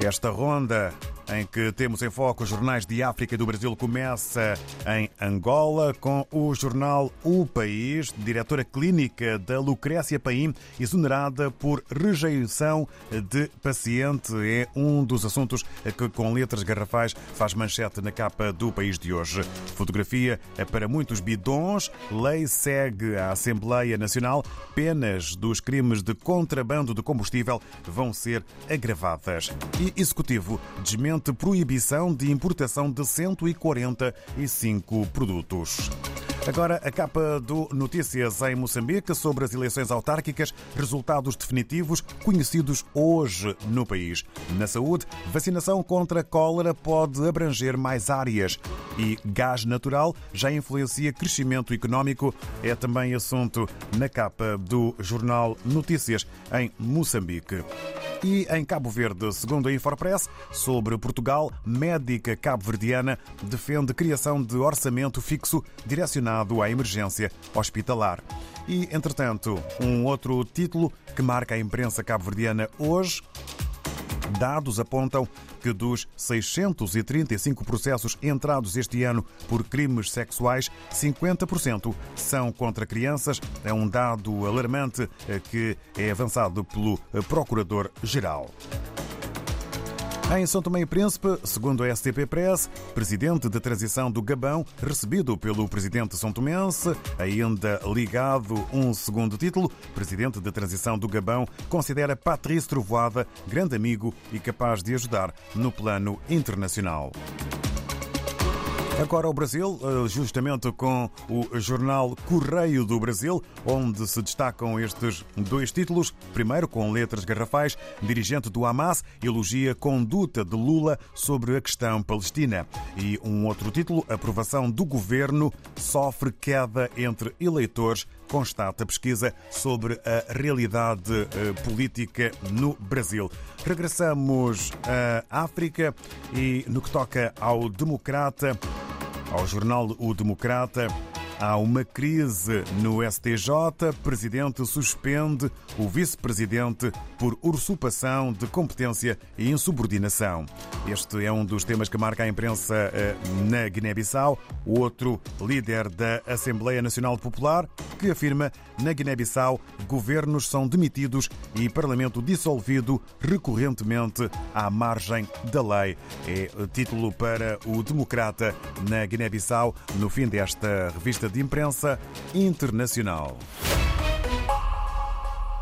Esta ronda em que temos em foco os jornais de África e do Brasil começa em Angola com o jornal O País, diretora clínica da Lucrécia Paim, exonerada por rejeição de paciente. É um dos assuntos que com letras garrafais faz manchete na capa do País de hoje. Fotografia é para muitos bidons, lei segue a Assembleia Nacional, penas dos crimes de contrabando de combustível vão ser agravadas. E Executivo desmente proibição de importação de 145 produtos. Agora, a capa do Notícias em Moçambique sobre as eleições autárquicas, resultados definitivos conhecidos hoje no país. Na saúde, vacinação contra a cólera pode abranger mais áreas. E gás natural já influencia crescimento económico. É também assunto na capa do jornal Notícias em Moçambique. E em Cabo Verde, segundo a Infopress, sobre Portugal, médica cabo-verdiana defende criação de orçamento fixo direcionado à emergência hospitalar. E, entretanto, um outro título que marca a imprensa cabo-verdiana hoje. Dados apontam que dos 635 processos entrados este ano por crimes sexuais, 50% são contra crianças. É um dado alarmante que é avançado pelo Procurador-Geral. Em São Tomé e Príncipe, segundo a STP Press, presidente de transição do Gabão, recebido pelo presidente são tomense, ainda ligado um segundo título, presidente de transição do Gabão, considera Patrício Trovoada grande amigo e capaz de ajudar no plano internacional. Agora o Brasil, justamente com o jornal Correio do Brasil, onde se destacam estes dois títulos. Primeiro, com letras garrafais, dirigente do Hamas elogia conduta de Lula sobre a questão palestina. E um outro título, aprovação do governo sofre queda entre eleitores constata a pesquisa sobre a realidade política no Brasil. Regressamos à África e no que toca ao democrata, ao jornal O Democrata, Há uma crise no STJ. Presidente suspende o vice-presidente por usurpação de competência e insubordinação. Este é um dos temas que marca a imprensa na Guiné-Bissau. O outro, líder da Assembleia Nacional Popular, que afirma na Guiné-Bissau governos são demitidos e parlamento dissolvido recorrentemente à margem da lei. É título para o Democrata na Guiné-Bissau no fim desta revista de imprensa internacional.